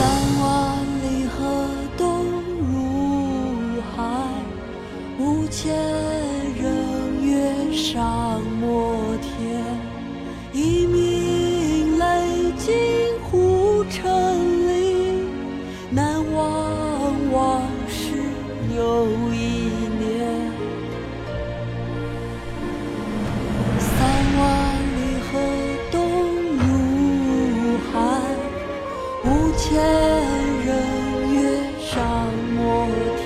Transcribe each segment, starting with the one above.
三万里河东入海，五千仞岳上。五千人跃上摩天。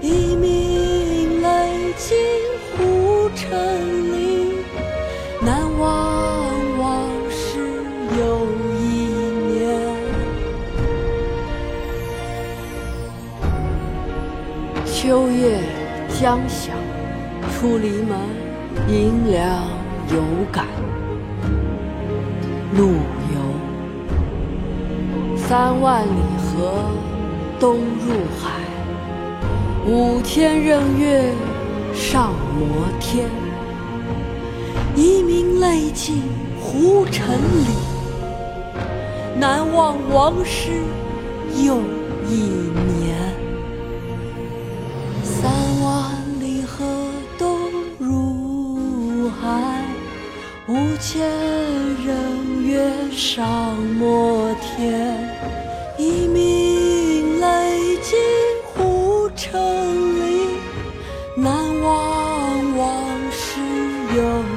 一鸣雷惊胡尘里，难忘往事又一年。秋夜将晓，出篱门迎凉有感。陆游。三万里河东入海五千仞岳上摩天遗民泪尽胡尘里南望王师又一年三万里河东入海五千仞岳上摩天。难忘往事悠